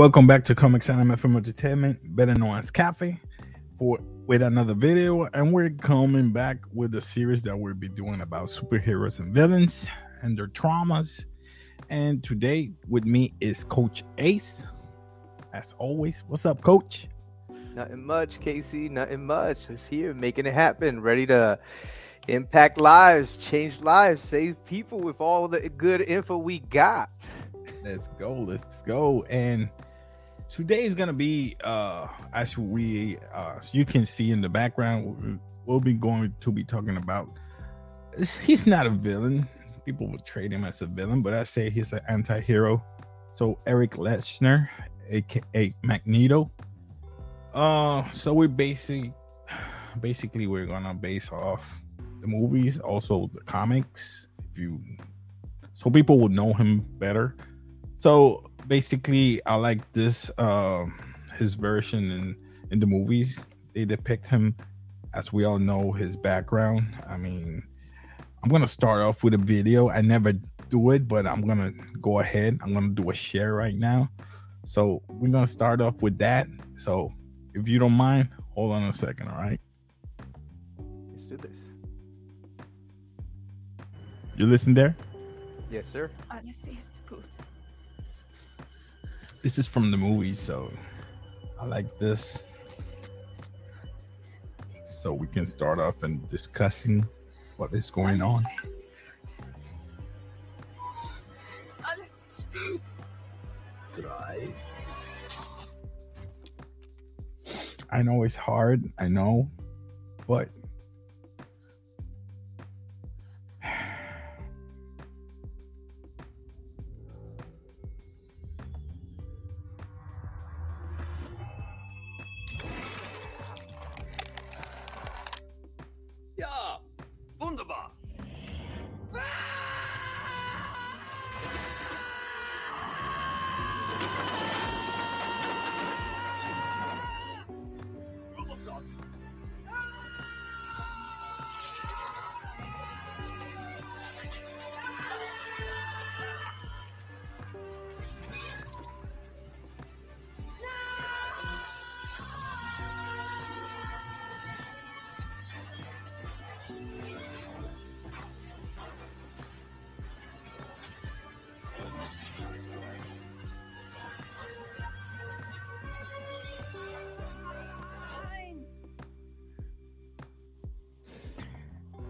Welcome back to Comics Anime Film Entertainment, better known as Cafe, for with another video, and we're coming back with a series that we'll be doing about superheroes and villains and their traumas. And today with me is Coach Ace. As always, what's up, Coach? Nothing much, Casey. Nothing much. Just here making it happen, ready to impact lives, change lives, save people with all the good info we got. Let's go. Let's go. And today is gonna be uh as we uh you can see in the background, we'll be going to be talking about he's not a villain. People would trade him as a villain, but I say he's an anti-hero. So Eric Lehnsherr, aka Magneto. Uh so we basically basically we're gonna base off the movies, also the comics, if you so people would know him better so basically, I like this uh, his version in in the movies. They depict him as we all know his background. I mean, I'm gonna start off with a video. I never do it, but I'm gonna go ahead. I'm gonna do a share right now. So we're gonna start off with that. So if you don't mind, hold on a second, all right? Let's do this. You listen there? Yes, sir. good this is from the movie, so I like this. So we can start off and discussing what is going on. I know it's hard, I know, but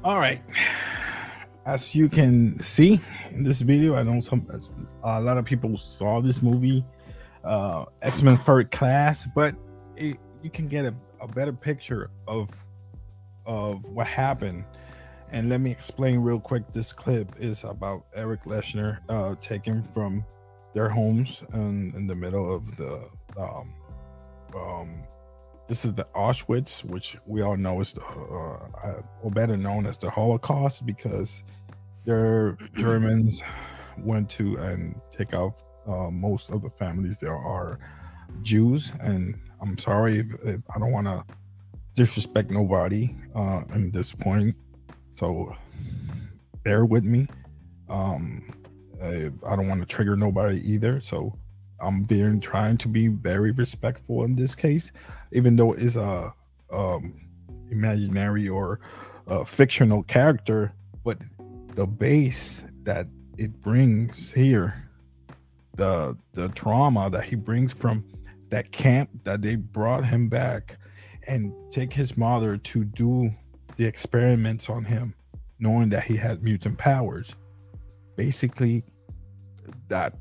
All right. As you can see in this video, I know some a lot of people saw this movie, uh, X Men Third Class, but it, you can get a, a better picture of of what happened. And let me explain real quick. This clip is about Eric Lehnsherr uh, taken from their homes in, in the middle of the um, um, this is the Auschwitz, which we all know is the, uh, or better known as the Holocaust, because their Germans went to and take out uh, most of the families there are Jews, and I'm sorry if, if I don't want to disrespect nobody uh, in this point, so bear with me. Um, I, I don't want to trigger nobody either, so I'm being trying to be very respectful in this case, even though it's a um, imaginary or a fictional character, but the base that it brings here, the the trauma that he brings from that camp that they brought him back and take his mother to do the experiments on him, knowing that he had mutant powers. Basically, that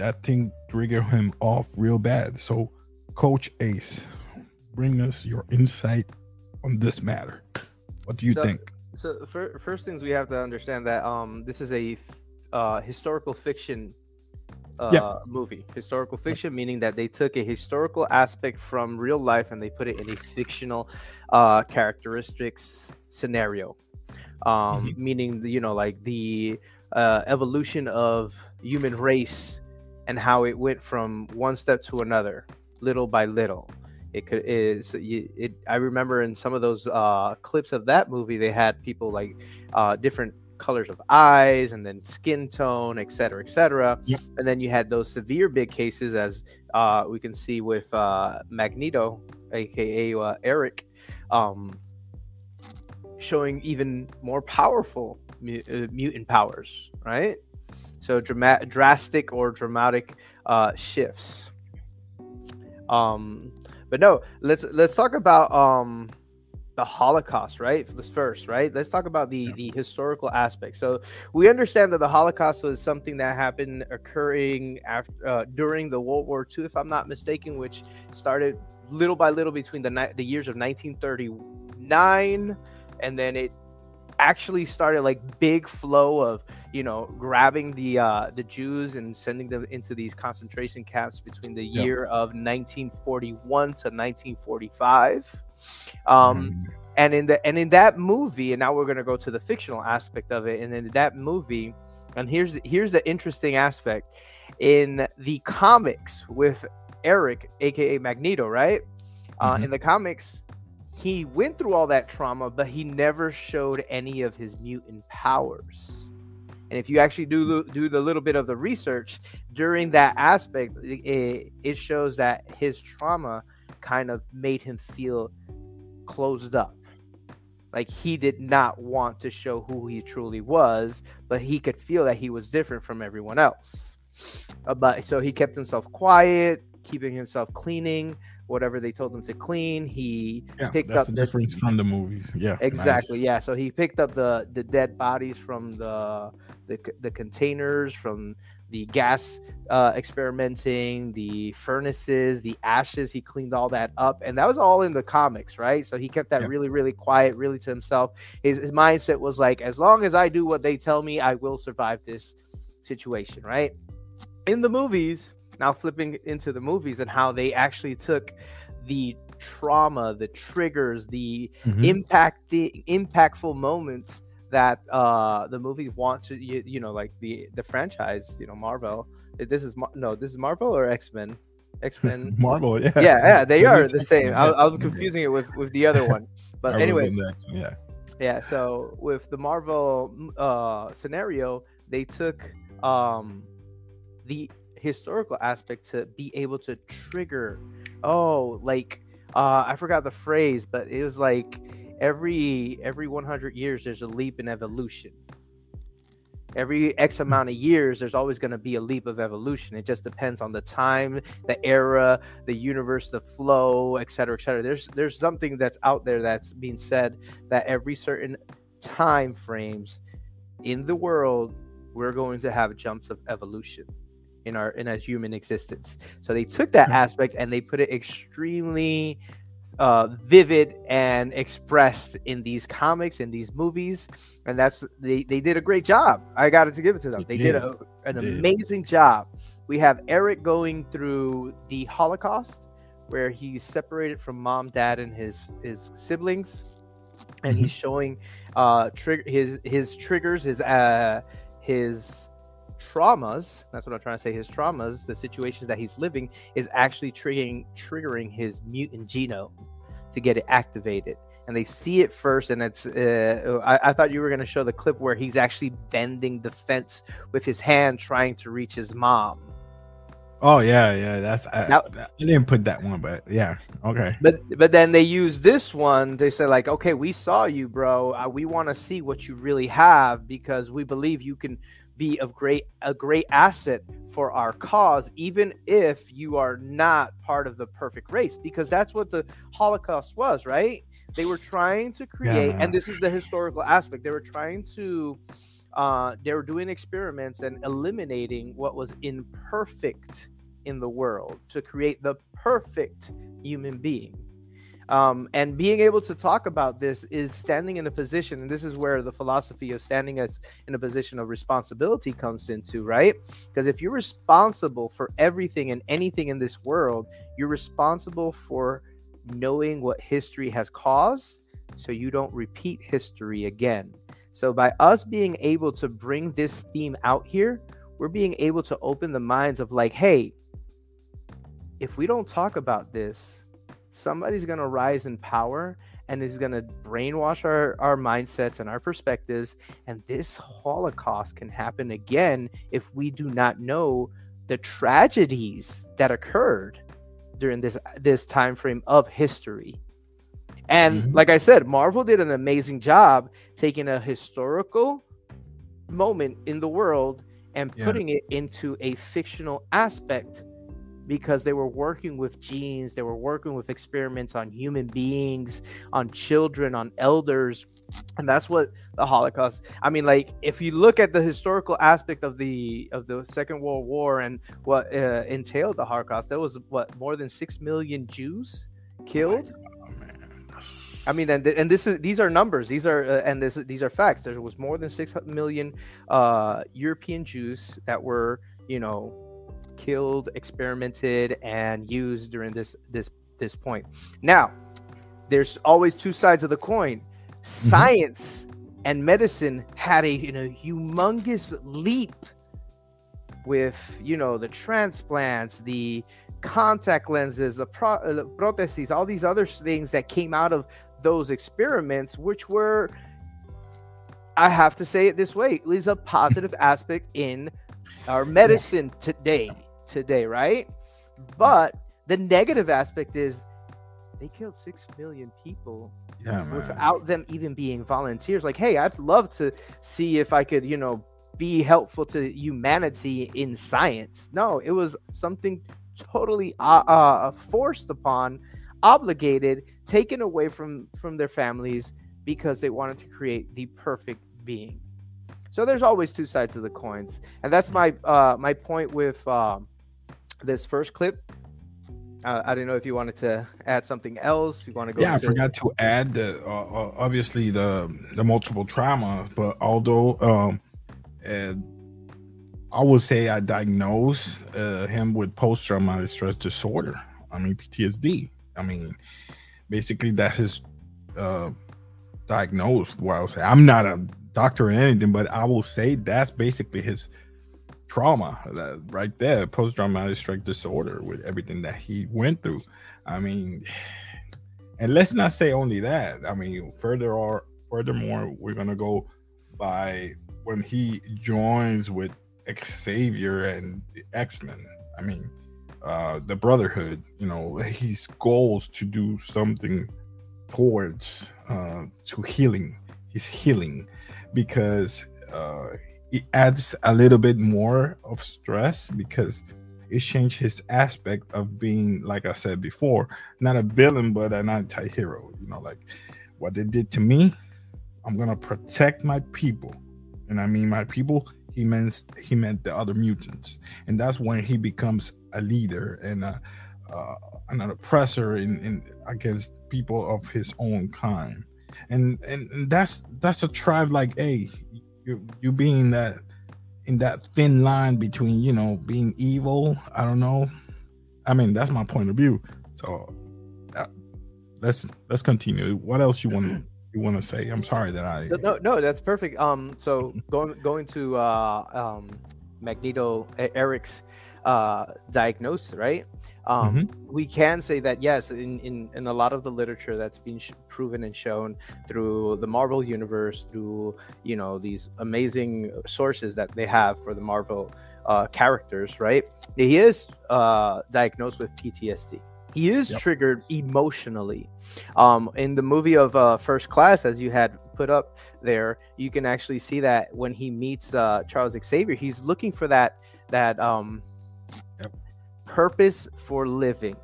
that thing triggered him off real bad. So, Coach Ace, bring us your insight on this matter. What do you so, think? So, for, first things we have to understand that um, this is a uh, historical fiction uh, yeah. movie. Historical fiction, meaning that they took a historical aspect from real life and they put it in a fictional uh, characteristics scenario. Um, mm-hmm. Meaning, you know, like the uh, evolution of human race and how it went from one step to another, little by little. It could is it, it I remember in some of those uh, clips of that movie they had people like uh, different colors of eyes and then skin tone, et cetera, et cetera. Yep. And then you had those severe big cases, as uh, we can see with uh, Magneto, aka uh, Eric, um, showing even more powerful mu- uh, mutant powers, right? So dramatic, drastic or dramatic uh, shifts. Um, but no, let's let's talk about um the Holocaust, right? This first, right? Let's talk about the the historical aspect. So we understand that the Holocaust was something that happened occurring after uh, during the World War II, if I'm not mistaken, which started little by little between the ni- the years of 1939 and then it actually started like big flow of you know grabbing the uh the Jews and sending them into these concentration camps between the year of 1941 to 1945 um Mm. and in the and in that movie and now we're going to go to the fictional aspect of it and in that movie and here's here's the interesting aspect in the comics with Eric aka Magneto right uh, Mhm. in the comics he went through all that trauma but he never showed any of his mutant powers. And if you actually do do the little bit of the research during that aspect it, it shows that his trauma kind of made him feel closed up. Like he did not want to show who he truly was but he could feel that he was different from everyone else. Uh, but so he kept himself quiet keeping himself cleaning whatever they told him to clean he Yeah, picked up the the- difference from the movies. Yeah, exactly nice. yeah so he picked up the the dead bodies from the the, the containers from the gas uh, experimenting the furnaces the ashes he cleaned all that up and that was all in the comics right so he kept that Yeah. really really quiet really to himself his, his mindset was like as long as i do what they tell me i will survive this situation right in the movies now flipping into the movies and how they actually took the trauma the triggers the Mhm. impact the impactful moments that uh the movies want to you, you know like the the franchise you know marvel. This is Mar- no this is marvel or x-men? X-men. Marvel, yeah, yeah yeah they are the same. I, yeah. I was confusing it with with the other one. But anyways. in the X-Men, yeah, yeah so with the marvel uh scenario they took um the historical aspect to be able to trigger. Oh like uh i forgot the phrase but it was like every every 100 years there's a leap in evolution. Every x amount of years there's always going to be a leap of evolution. It just depends on the time the era the universe the flow et cetera et cetera. There's there's something that's out there that's being said that every certain time frames in the world we're going to have jumps of evolution in our in our human existence. So they took that Hmm. aspect and they put it extremely uh, vivid and expressed in these comics in these movies. And that's they, they did a great job. I got to give it to them. They did a, an amazing job. We have eric going through the holocaust where he's separated from mom dad and his his siblings. And Mm-hmm. he's showing uh trigger his his triggers his uh his traumas that's what i'm trying to say his traumas the situations that he's living is actually triggering triggering his mutant genome to get it activated and they see it first and it's uh, I, I thought you were going to show the clip where he's actually bending the fence with his hand trying to reach his mom Oh yeah, yeah. That's I, Now- I didn't put that one, but yeah. Okay. But but then they use this one. They say like, okay, we saw you, bro. Uh, we want to see what you really have because we believe you can be of great a great asset for our cause, even if you are not part of the perfect race. Because that's what the Holocaust was, right? They were trying to create, Yeah. and this is the historical aspect. They were trying to. Uh, they were doing experiments and eliminating what was imperfect in the world to create the perfect human being. Um, and being able to talk about this is standing in a position, and this is where the philosophy of standing as in a position of responsibility comes into, right? Because if you're responsible for everything and anything in this world, you're responsible for knowing what history has caused so you don't repeat history again. So, by us being able to bring this theme out here, we're being able to open the minds of like, hey, if we don't talk about this, somebody's going to rise in power and is going to brainwash our, our mindsets and our perspectives. And this Holocaust can happen again if we do not know the tragedies that occurred during this this time frame of history. And mm-hmm. like I said, Marvel did an amazing job taking a historical moment in the world and putting yeah. it into a fictional aspect because they were working with genes, they were working with experiments on human beings, on children, on elders. And that's what the Holocaust. I mean, like if you look at the historical aspect of the of the Second World War and what uh, entailed the Holocaust, there was what more than six million Jews killed. Oh, I mean, and, and this is these are numbers. These are uh, and this these are facts. There was more than six million uh, European Jews that were, you know, killed, experimented, and used during this this this point. Now, there's always two sides of the coin. Mm-hmm. Science mm-hmm. and medicine had a you know humongous leap with you know the transplants, the contact lenses, the, pro- uh, the prostheses, all these other things that came out of those experiments, which were, I have to say it this way, is a positive aspect in our medicine today today, right? But the negative aspect is they killed six million people yeah, without them even being volunteers. Like, hey, I'd love to see if I could, you know, be helpful to humanity in science. No, it was something totally uh, uh, forced upon, obligated, taken away from from their families because they wanted to create the perfect being. So there's always two sides of the coins, and that's my uh, my point with um, this first clip. Uh, I don't know if you wanted to add something else. You want to go? Yeah, into- I forgot to add the uh, uh, obviously the the multiple trauma, but although um, I would say I diagnosed uh, him with post traumatic stress disorder. I mean PTSD. I mean, basically that's his uh, diagnosed. What I'll say, I'm not a doctor or anything, but I will say that's basically his trauma that right there post-traumatic stress disorder with everything that he went through. I mean and let's not say only that. I mean further or furthermore we're gonna go by when he joins with xavier and x-men. I mean uh the brotherhood you know his goals to do something towards uh to healing his healing because uh it adds a little bit more of stress because it changed his aspect of being, like I said before, not a villain but an anti-hero. You know, like what they did to me, I'm gonna protect my people, and I mean my people. He meant he meant the other mutants, and that's when he becomes a leader and a, uh, an oppressor in, in against people of his own kind. And, and and that's that's a tribe like, hey, you you being that in that thin line between you know being evil i don't know. I mean that's my point of view. So uh, let's let's continue. What else you want to you want to say? I'm sorry that i no no that's perfect. Um so going going to uh um magneto eric's uh diagnosis right um, mm-hmm. we can say that yes in, in in a lot of the literature that's been sh- proven and shown through the marvel universe through you know these amazing sources that they have for the marvel uh, characters right he is uh, diagnosed with ptsd he is yep. triggered emotionally um, in the movie of uh, first class as you had put up there you can actually see that when he meets uh, charles xavier he's looking for that that um, purpose for living.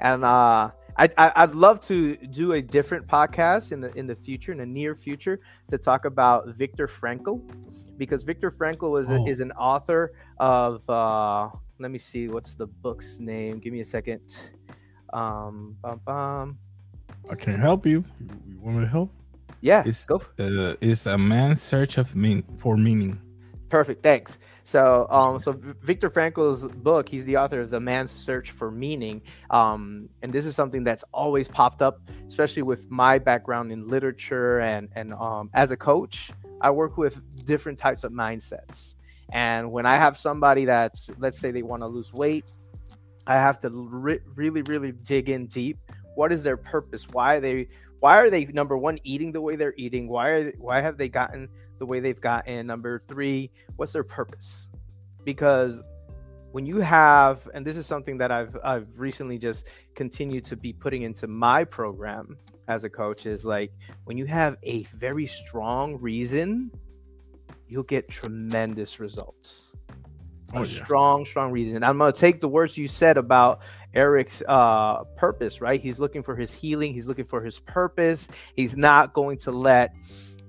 And uh, I, I would love to do a different podcast in the in the future, in the near future, to talk about Viktor Frankl, because Viktor Frankl is oh. a, is an author of. Uh, let me see, what's the book's name? Give me a second. Um, bum, bum. I can't help you. You want me to help? Yeah, it's, go. Uh, it's a man's search of mean for meaning. Perfect. Thanks. So, um, so Viktor Frankl's book, he's the author of The Man's Search for Meaning. Um, and this is something that's always popped up, especially with my background in literature and, and um, as a coach, I work with different types of mindsets. And when I have somebody that's, let's say they want to lose weight, I have to re- really, really dig in deep. What is their purpose? Why they Why are they number one eating the way they're eating? Why are why have they gotten the way they've gotten? Number three, what's their purpose? Because when you have, and this is something that I've I've recently just continued to be putting into my program as a coach is like when you have a very strong reason, you'll get tremendous results. Oh, a yeah. strong, strong reason. I'm gonna take the words you said about Eric's uh, purpose, right? He's looking for his healing. He's looking for his purpose. He's not going to let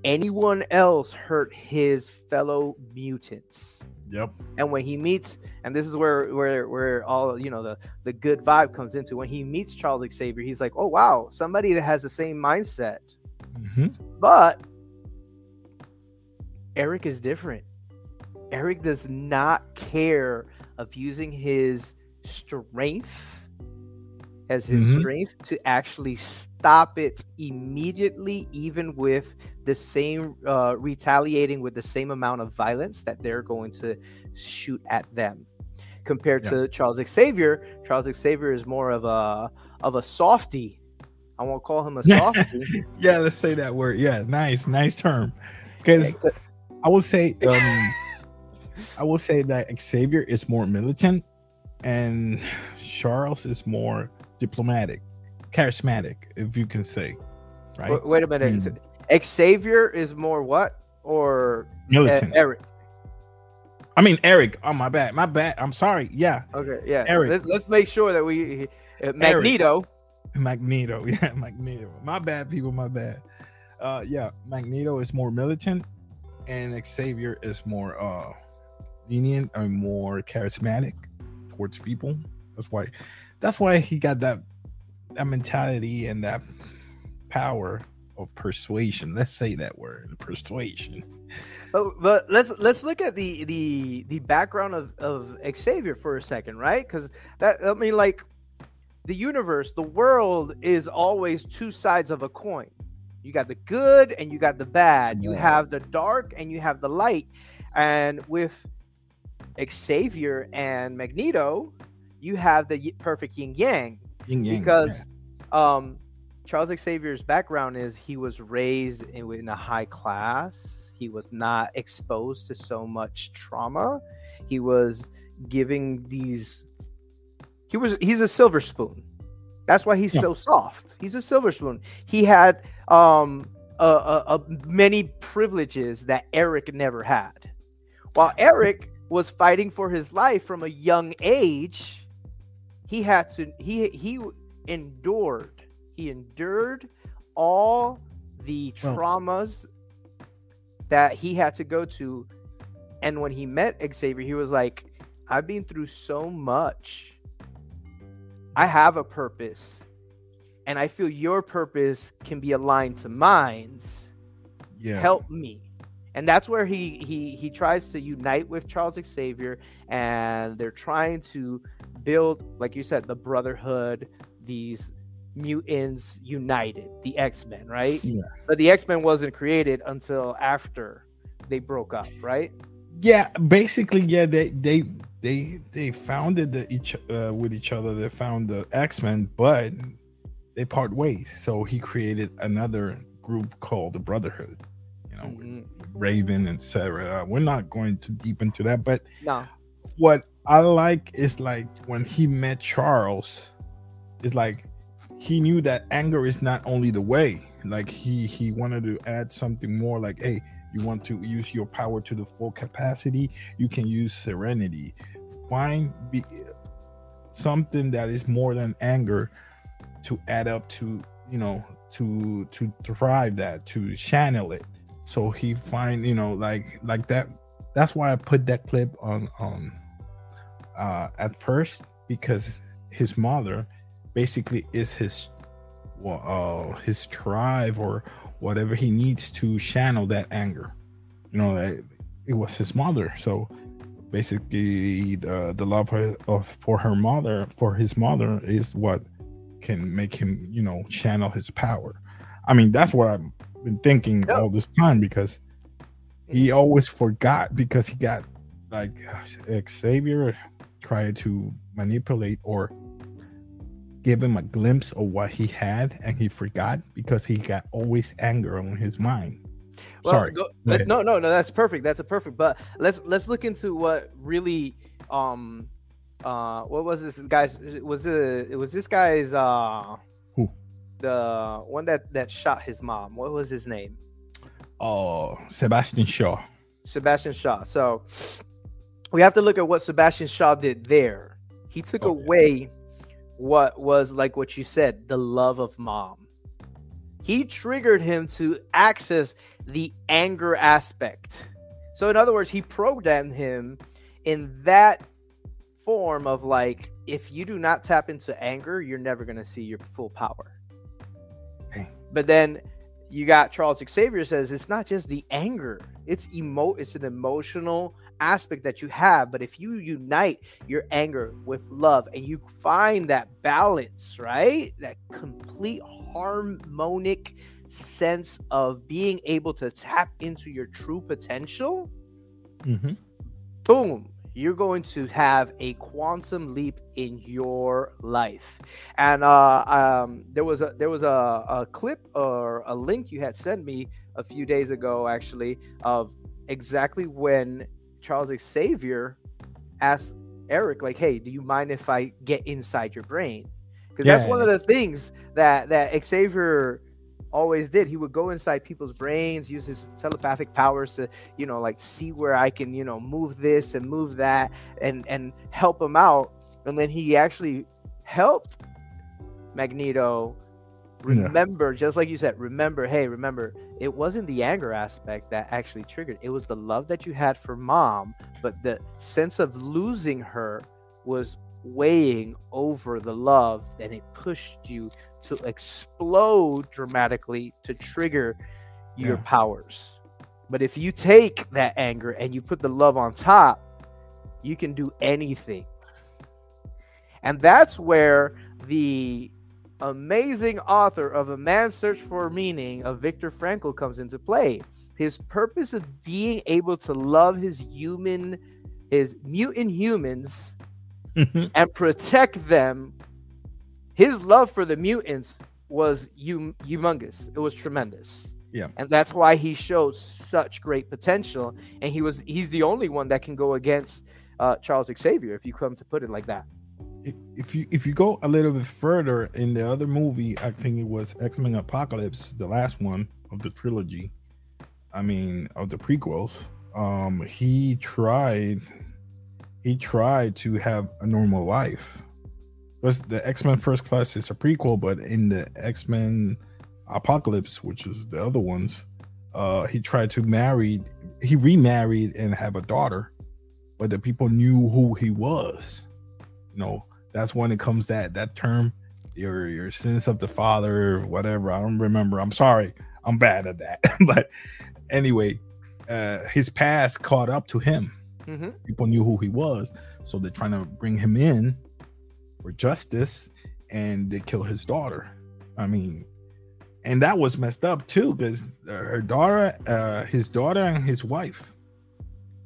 anyone else hurt his fellow mutants. Yep. And when he meets, and this is where where where all you know the the good vibe comes into when he meets Charles Xavier, he's like, oh wow, somebody that has the same mindset. Mm-hmm. But Eric is different. Eric does not care of using his strength as his mm-hmm. strength to actually stop it immediately, even with the same uh, retaliating with the same amount of violence that they're going to shoot at them. Compared yeah. to Charles Xavier, Charles Xavier is more of a of a softy. I won't call him a softy. yeah, let's say that word. Yeah, nice, nice term. Because I will say, um, I will say that Xavier is more militant, and Charles is more diplomatic, charismatic, if you can say. Right. Wait, wait a minute. Mm. Xavier is more what or militant? Eric. I mean Eric. Oh my bad. My bad. I'm sorry. Yeah. Okay. Yeah. Eric. Let's, make sure that we uh, Magneto. Eric. Magneto. Yeah. Magneto. My bad, people. My bad. Uh, yeah. Magneto is more militant, and Xavier is more uh lenient and more charismatic towards people. That's why. That's why he got that that mentality and that power of persuasion. Let's say that word, persuasion. But, but let's let's look at the the the background of of Xavier for a second, right? Because that I mean, like the universe, the world is always two sides of a coin. You got the good and you got the bad. You have the dark and you have the light. And with Xavier and Magneto, you have the perfect yin yang. Because yeah. um Charles Xavier's background is he was raised in, in, a high class. He was not exposed to so much trauma. He was giving these. He was he's a silver spoon. That's why he's yeah. so soft. He's a silver spoon. He had um a, a, a many privileges that Eric never had. While Eric was fighting for his life from a young age, he had to he he endured he endured all the traumas oh. that he had to go to. And when he met Xavier, he was like, I've been through so much. I have a purpose. And I feel your purpose can be aligned to mine's. Yeah. Help me. And that's where he he he tries to unite with Charles Xavier and they're trying to build like you said the brotherhood, these mutants united, the X Men, right? Yeah. But the X Men wasn't created until after they broke up, right? Yeah, basically, yeah. They they they they founded the each uh, with each other. They found the X Men, but they part ways. So he created another group called the Brotherhood. Know, mm-hmm. Raven and Sarah. Uh, we're not going too deep into that, but no. What I like is like when he met Charles, it's like he knew that anger is not only the way like he he wanted to add something more like hey you want to use your power to the full capacity you can use serenity find be something that is more than anger to add up to you know to to thrive that to channel it so he find you know like like that that's why i put that clip on on uh at first because his mother basically is his uh, his drive or whatever he needs to channel that anger. You know, it was his mother, so basically the the love of for her mother for his mother is what can make him you know channel his power. I mean, that's what I've been thinking yep. all this time because he mm-hmm. always forgot because he got like Xavier tried to manipulate or give him a glimpse of what he had and he forgot because he got always anger on his mind. Well, Sorry. go- no, no, no. That's perfect. That's a perfect. But let's let's look into what really um uh what was this guy's was it was this guy's uh? The one that that shot his mom. What was his name? Oh, Sebastian Shaw. Sebastian Shaw. So we have to look at what Sebastian Shaw did there. He took Okay. away what was like what you said, the love of mom. He triggered him to access the anger aspect. So in other words, he programmed him in that form of like if you do not tap into anger, you're never going to see your full power. But then you got Charles Xavier says it's not just the anger, it's emo it's an emotional aspect that you have. But if you unite your anger with love and you find that balance, right? That complete harmonic sense of being able to tap into your true potential, Mm-hmm. boom, you're going to have a quantum leap in your life. And uh, um, there was a there was a, a clip or a link you had sent me a few days ago, actually, of exactly when Charles Xavier asked Eric, like, "Hey, do you mind if I get inside your brain?" Because that's one of the things that that Xavier always did. He would go inside people's brains, use his telepathic powers to, you know, like see where I can, you know, move this and move that and and help him out. And then he actually helped Magneto Yeah. remember, just like you said, remember, hey, remember, it wasn't the anger aspect that actually triggered. It was the love that you had for mom, but the sense of losing her was weighing over the love and it pushed you to explode dramatically to trigger your Yeah. powers. But if you take that anger and you put the love on top, you can do anything. And that's where the amazing author of A Man's Search for Meaning of Viktor Frankl comes into play. His purpose of being able to love his human, his mutant humans Mm-hmm. and protect them. His love for the mutants was hum- humongous. It was tremendous. Yeah. And that's why he showed such great potential. And he was he's the only one that can go against uh, Charles Xavier, if you come to put it like that. if- if you if you go a little bit further in the other movie, I think it was X Men Apocalypse, the last one of the trilogy. I mean, of the prequels. Um, he tried, he tried to have a normal life. Was the X Men First Class is a prequel, but in the X Men Apocalypse, which is the other ones, uh, he tried to marry, he remarried and have a daughter, but the people knew who he was. You know, that's when it comes that that term your your sins of the father whatever i don't remember i'm sorry i'm bad at that but anyway uh his past caught up to him Mm-hmm. people knew who he was so they're trying to bring him in for justice and they kill his daughter. I mean and that was messed up too because her daughter uh his daughter and his wife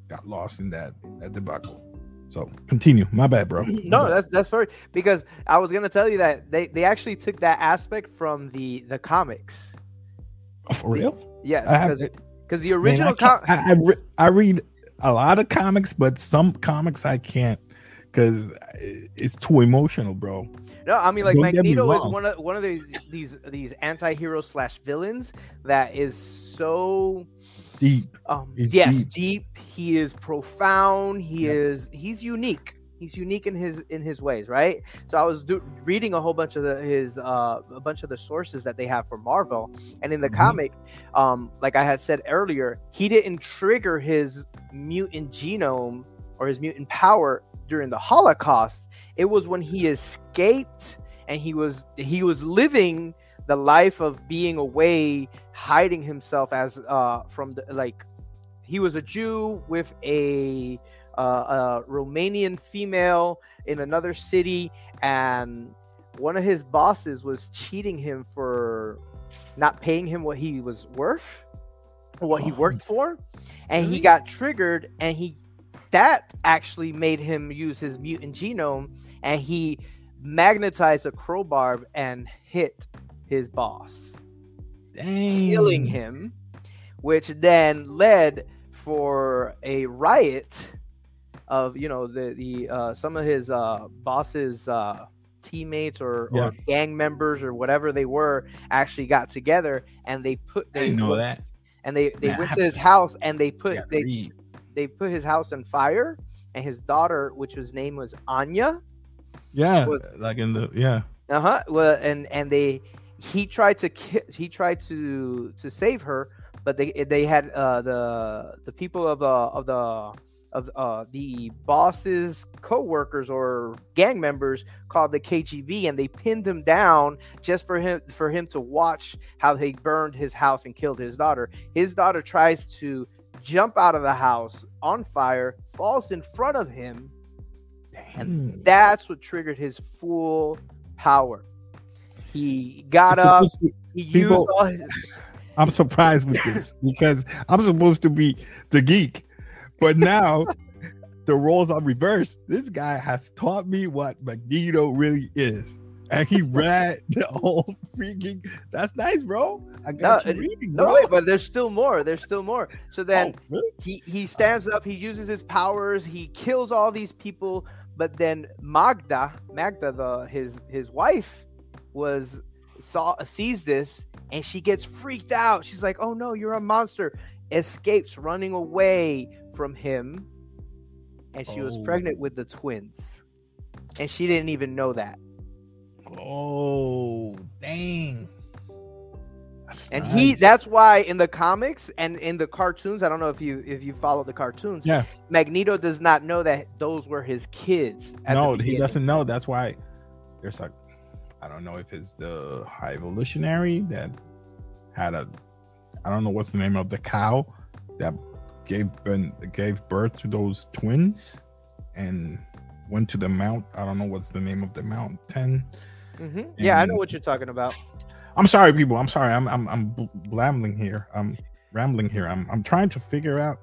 got lost in that in that debacle. So continue. My bad bro. No, that's that's very because I was gonna tell you that they, they actually took that aspect from the the comics. Oh, for real? Yes, because because the Man, original I, com- I, I, re- I read a lot of comics, but some comics I can't because it's too emotional, bro. No, I mean like Don't get me Magneto is one of one of these these these anti-hero slash villains that is so Deep. um yes, deep. deep. He is profound. He Yep. is he's unique. He's unique in his in his ways, right? So I was do- reading a whole bunch of the, his uh a bunch of the sources that they have for Marvel, and in the Mhm. comic, um, like I had said earlier, he didn't trigger his mutant genome or his mutant power during the Holocaust. It was when he escaped and he was he was living the life of being away, hiding himself as uh from the like he was a Jew with a uh, a Romanian female in another city, and one of his bosses was cheating him for not paying him what he was worth, what he worked for, and he got triggered, and he that actually made him use his mutant genome, and he magnetized a crowbar and hit his boss, Dang. killing him, which then led for a riot of you know the the uh, some of his uh, boss's uh, teammates or, Yeah. or gang members or whatever they were actually got together and they put they didn't know put- that. and they they went to his house and they put they read. They put his house on fire and his daughter which was name was Anya yeah, was- like in the yeah. uh-huh. Well and and they he tried to ki- he tried to to save her but they they had uh the the people of the of the of uh the boss's co-workers or gang members called the KGB and they pinned him down just for him for him to watch how they burned his house and killed his daughter. His daughter tries to jump out of the house on fire falls in front of him and Dang. Hmm. that's what triggered his full power. He got It's up. He used all his. I'm surprised with this because I'm supposed to be the geek, but now the roles are reversed. This guy has taught me what Magneto really is, and he read the whole freaking. That's nice, bro. I got No, you reading, No bro. wait, but there's still more. There's still more. So oh, then Oh, really? he he stands up. He uses his powers. He kills all these people. But then Magda, Magda, the his his wife, was saw sees this and she gets freaked out. She's like, "Oh no, you're a monster!" Escapes, running away from him, and she was Oh. pregnant with the twins, and she didn't even know that. Oh, dang. That's And he that's why in the comics and in the cartoons, I don't know if you if you follow the cartoons, Yeah. Magneto does not know that those were his kids. no, he doesn't know. That's why there's like, I don't know if it's the high evolutionary that had a, I don't know what's the name of the cow that gave gave birth to those twins, and went to the mount. I don't know what's the name of the mountain. Mhm. Yeah, I know what you're talking about. I'm sorry, people. I'm sorry. I'm I'm I'm blambling here. I'm rambling here. I'm I'm trying to figure out.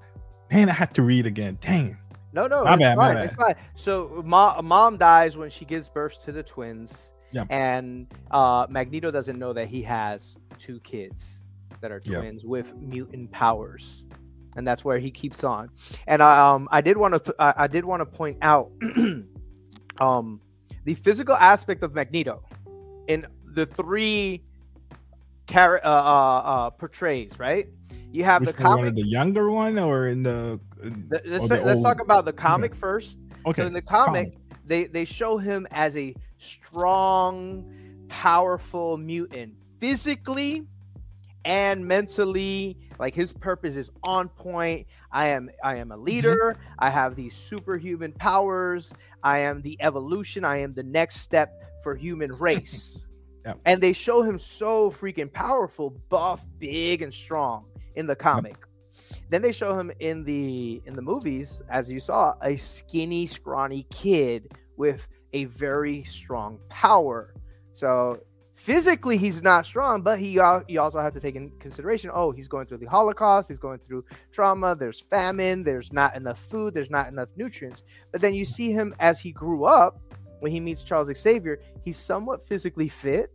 Man, I had to read again. Dang. No, no, My it's bad, fine. It's fine. So mom, mom dies when she gives birth to the twins. Yeah. And uh, Magneto doesn't know that he has two kids that are Yeah. twins with mutant powers, and that's where he keeps on. And um, I did want to I, I did want to point out um the physical aspect of Magneto in the three char- uh, uh, uh, portrays. Right. You have Which the one, comic. the younger one or in the? in- Let- Let's, say- the let's old- talk about the comic first. Okay. So in the comic, they they show him as a strong, powerful mutant, physically and mentally. Like his purpose is on point. I am I am a Mm-hmm. leader. I have these superhuman powers. I am the evolution. I am the next step for human race. Yep. And they show him so freaking powerful, buff, big, and strong in the comic. Then they show him in the in the movies, as you saw, a skinny, scrawny kid with a very strong power. So physically, he's not strong, but he you also have to take in consideration. Oh, he's going through the Holocaust. He's going through trauma. There's famine. There's not enough food. There's not enough nutrients. But then you see him as he grew up. When he meets Charles Xavier, he's somewhat physically fit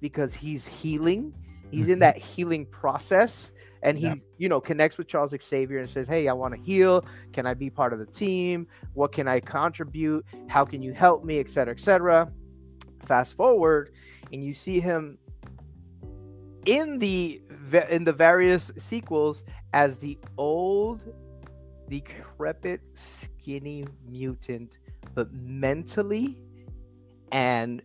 because he's healing. He's in Mhm. that healing process and he Yeah. you know connects with charles xavier and says hey i want to heal can i be part of the team what can i contribute how can you help me etc etc fast forward and you see him in the in the various sequels as the old decrepit skinny mutant but mentally and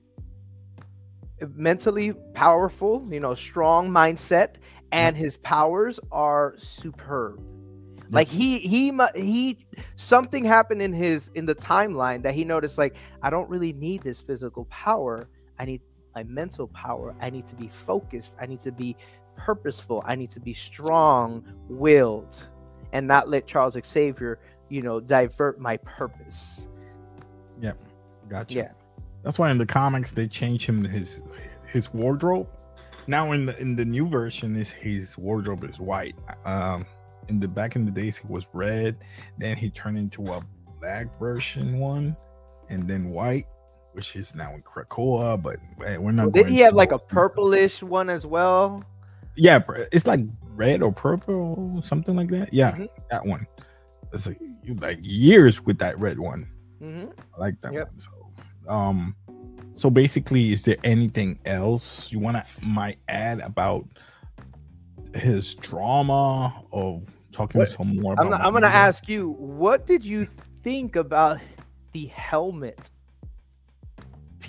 mentally powerful you know strong mindset and mm-hmm. his powers are superb like he he he something happened in his in the timeline that he noticed like i don't really need this physical power i need my mental power i need to be focused i need to be purposeful i need to be strong willed and not let charles xavier you know divert my purpose Yeah. Gotcha. Yeah. That's why in the comics they change him his his wardrobe. Now in the in the new version is his wardrobe is white. Um in the back in the days he was red, then he turned into a black version one and then white. which is now in Krakoa, but hey, we're not. Well, did he have like a purplish one as well? Yeah, it's like red or purple, or something like that. Yeah, Mhm. that one. It's like like years with that red one. hmm I like that Yep. one. So, um, so basically, is there anything else you want to might add about his drama or talking What- some more? About I'm, I'm gonna ask you, what did you think about the helmet?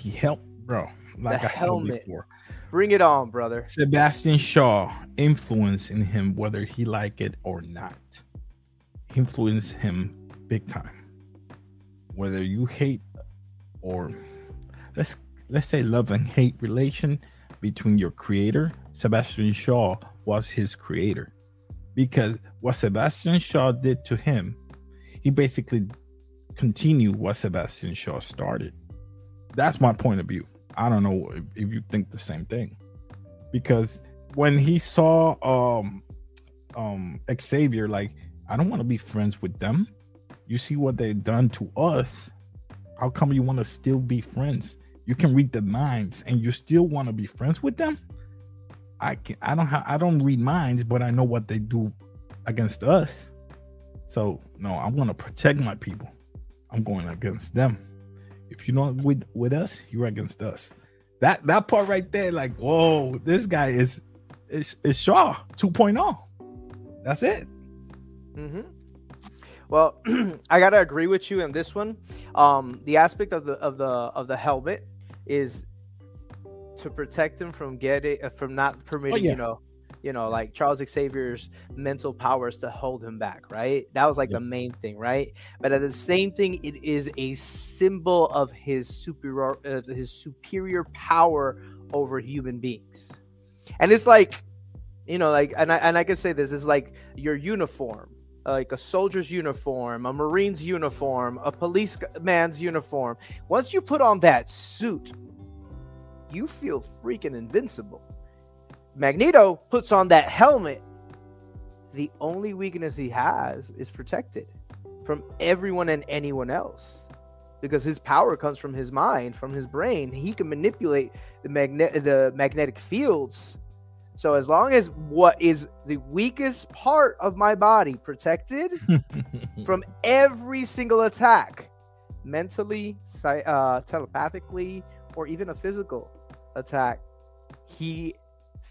The helmet, bro. Like I said helmet. before, Bring it on, brother. Sebastian Shaw influence in him, whether he like it or not. Influence him big time. Whether you hate or let's let's say love and hate relation between your creator, Sebastian Shaw was his creator. Because what Sebastian Shaw did to him, he basically continued what Sebastian Shaw started. That's my point of view. I don't know if, if you think the same thing. Because when he saw um um Xavier, like, I don't want to be friends with them. You see what they've done to us. How come you want to still be friends? You can read the minds and you still want to be friends with them? I can I don't have I don't read minds, but I know what they do against us. So no, I'm gonna protect my people. I'm going against them. If you're not with with us, you're against us. That that part right there, like, whoa, this guy is is is Shaw 2.0. That's it. hmm Well, I gotta agree with you in this one. Um, the aspect of the of the of the helmet is to protect him from getting uh, from not permitting yeah. you know you know like Charles Xavier's mental powers to hold him back. Right, that was like Yeah. the main thing. Right, but at the same thing, it is a symbol of his superior of his superior power over human beings, and it's like you know like and I and I can say this is like your uniform like a soldier's uniform, a marine's uniform, a policeman's uniform. Once you put on that suit, you feel freaking invincible. Magneto puts on that helmet. The only weakness he has is protected from everyone and anyone else because his power comes from his mind, from his brain. He can manipulate the magnet the magnetic fields. So as long as what is the weakest part of my body protected from every single attack, mentally, uh, telepathically, or even a physical attack, he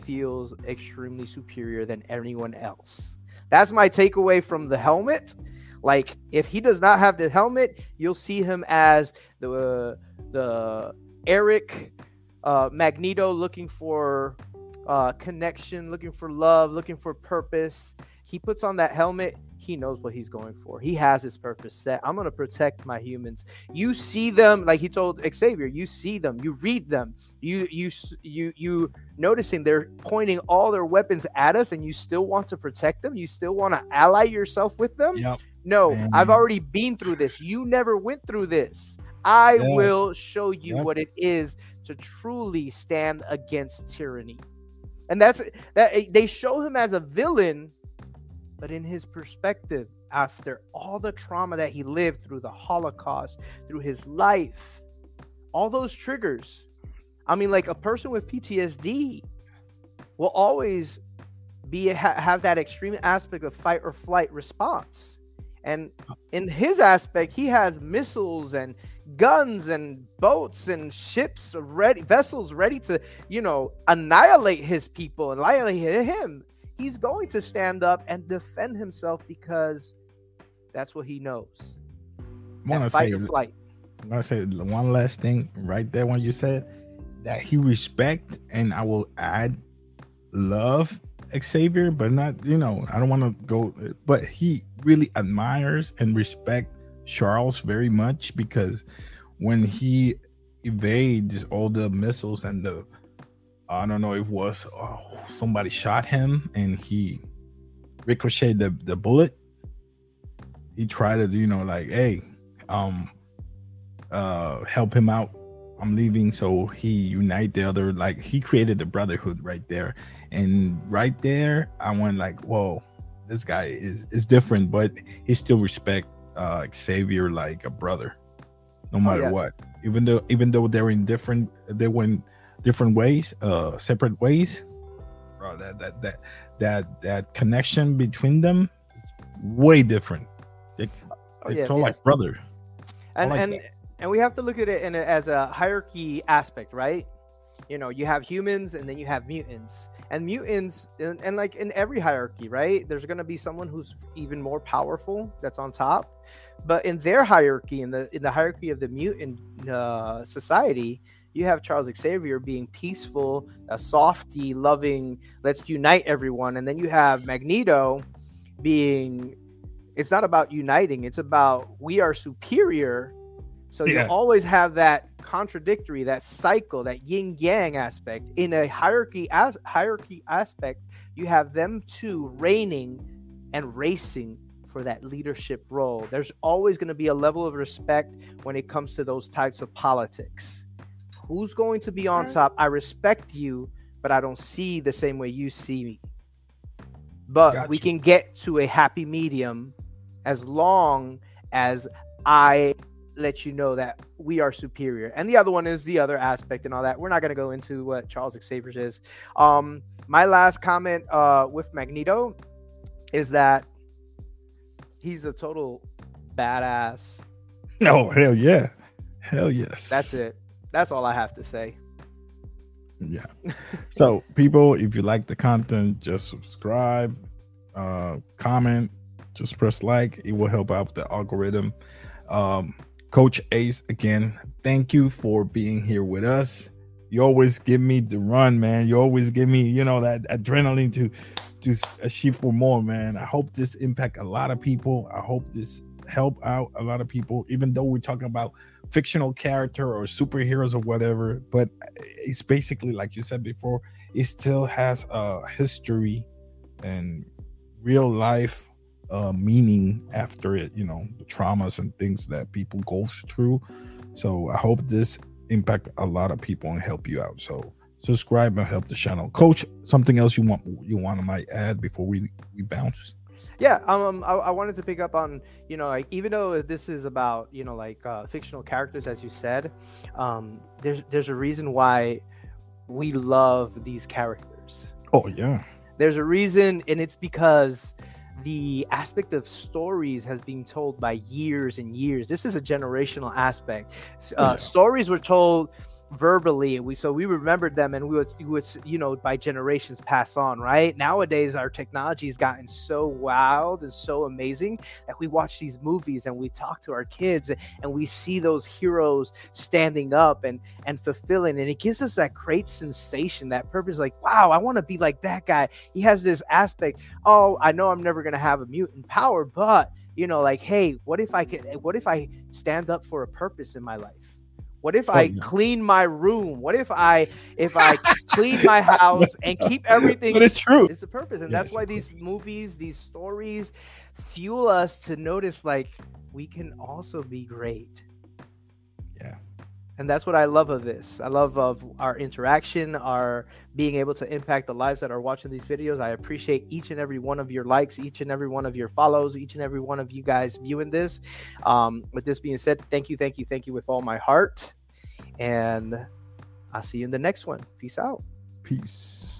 feels extremely superior than anyone else. That's my takeaway from the helmet. Like, if he does not have the helmet, you'll see him as the the Erik uh, Magneto looking for uh, connection, looking for love, looking for purpose. He puts on that helmet. He knows what he's going for. He has his purpose set. I'm going to protect my humans. You see them, like he told Xavier. You see them. You read them. You you you you noticing they're pointing all their weapons at us, and you still want to protect them. You still want to ally yourself with them. yep. No, I've already been through this. You never went through this. I Yeah. will show you Yep. what it is to truly stand against tyranny. And that's that eh, they show him as a villain, but in his perspective, after all the trauma that he lived through the Holocaust, through his life, all those triggers. I mean, like a person with PTSD will always be ha- have that extreme aspect of fight or flight response. And in his aspect, he has missiles and guns and boats and ships ready, vessels ready to, you know, annihilate his people, and annihilate him. He's going to stand up and defend himself because that's what he knows. I want to say flight. I'm gonna say one last thing right there when you said that he respect and I will add love Xavier, but not you know I don't want to go, but he really admires and respect Charles very much because when he evades all the missiles and the I don't know if it was oh, somebody shot him and he ricocheted the, the bullet. He tried to you know like hey um uh help him out i'm leaving so he unite the other like he created the brotherhood right there and right there i went like whoa this guy is is different but he still respect uh xavier like a brother no oh, matter oh, yeah. what. Even though even though they're in different they went different ways, uh separate ways. Bro, that that that that that connection between them is way different. They, oh, yes, yes. like brother. And like and that. and we have to look at it in a, as a hierarchy aspect, right? You know, you have humans and then you have mutants and mutants and, and, like in every hierarchy right there's going to be someone who's even more powerful that's on top but in their hierarchy in the in the hierarchy of the mutant uh, society you have charles xavier being peaceful a softy loving let's unite everyone and then you have magneto being it's not about uniting it's about we are superior so yeah. you always have that contradictory, that cycle, that yin yang aspect. In a hierarchy as hierarchy aspect, you have them two reigning and racing for that leadership role. There's always going to be a level of respect when it comes to those types of politics. Who's going to be on top? I respect you, but I don't see the same way you see me. But gotcha. we can get to a happy medium as long as I let you know that we are superior. And the other one is the other aspect and all that. We're not going to go into what Charles Xavier is. Um, my last comment uh, with Magneto is that he's a total badass. Oh, hell yeah. Hell yes. That's it. That's all I have to say. Yeah. so, people, if you like the content, just subscribe, uh, comment, just press like. It will help out the algorithm. Um, Coach Ace, again, thank you for being here with us. You always give me the run, man. You always give me, you know, that adrenaline to to achieve for more, man. I hope this impact a lot of people. I hope this help out a lot of people, even though we're talking about fictional character or superheroes or whatever. But it's basically like you said before, it still has a history and real life uh, meaning after it, you know, the traumas and things that people go through. So I hope this impact a lot of people and help you out. So subscribe and help the channel. Coach, something else you want you want to might add before we we bounce? Yeah, um, I, I, wanted to pick up on you know like even though this is about you know like uh, fictional characters as you said, um, there's there's a reason why we love these characters. Oh yeah. There's a reason, and it's because the aspect of stories has been told by years and years. This is a generational aspect. Uh, yeah. Stories were told verbally we so we remembered them and we would, we would you know by generations pass on right? Nowadays our technology has gotten so wild and so amazing that we watch these movies and we talk to our kids and we see those heroes standing up and and fulfilling and it gives us that great sensation that purpose like wow i want to be like that guy. He has this aspect oh i know i'm never going to have a mutant power but you know like hey what if i could what if i stand up for a purpose in my life what if oh, I clean my room? What if I if I clean my house and keep everything? But it's true. It's the purpose, and that's why these movies, these stories, fuel us to notice like we can also be great. And that's what I love of this. I love of our interaction, our being able to impact the lives that are watching these videos. I appreciate each and every one of your likes, each and every one of your follows, each and every one of you guys viewing this. Um, with this being said, thank you, thank you, thank you with all my heart. And I'll see you in the next one. Peace out. Peace.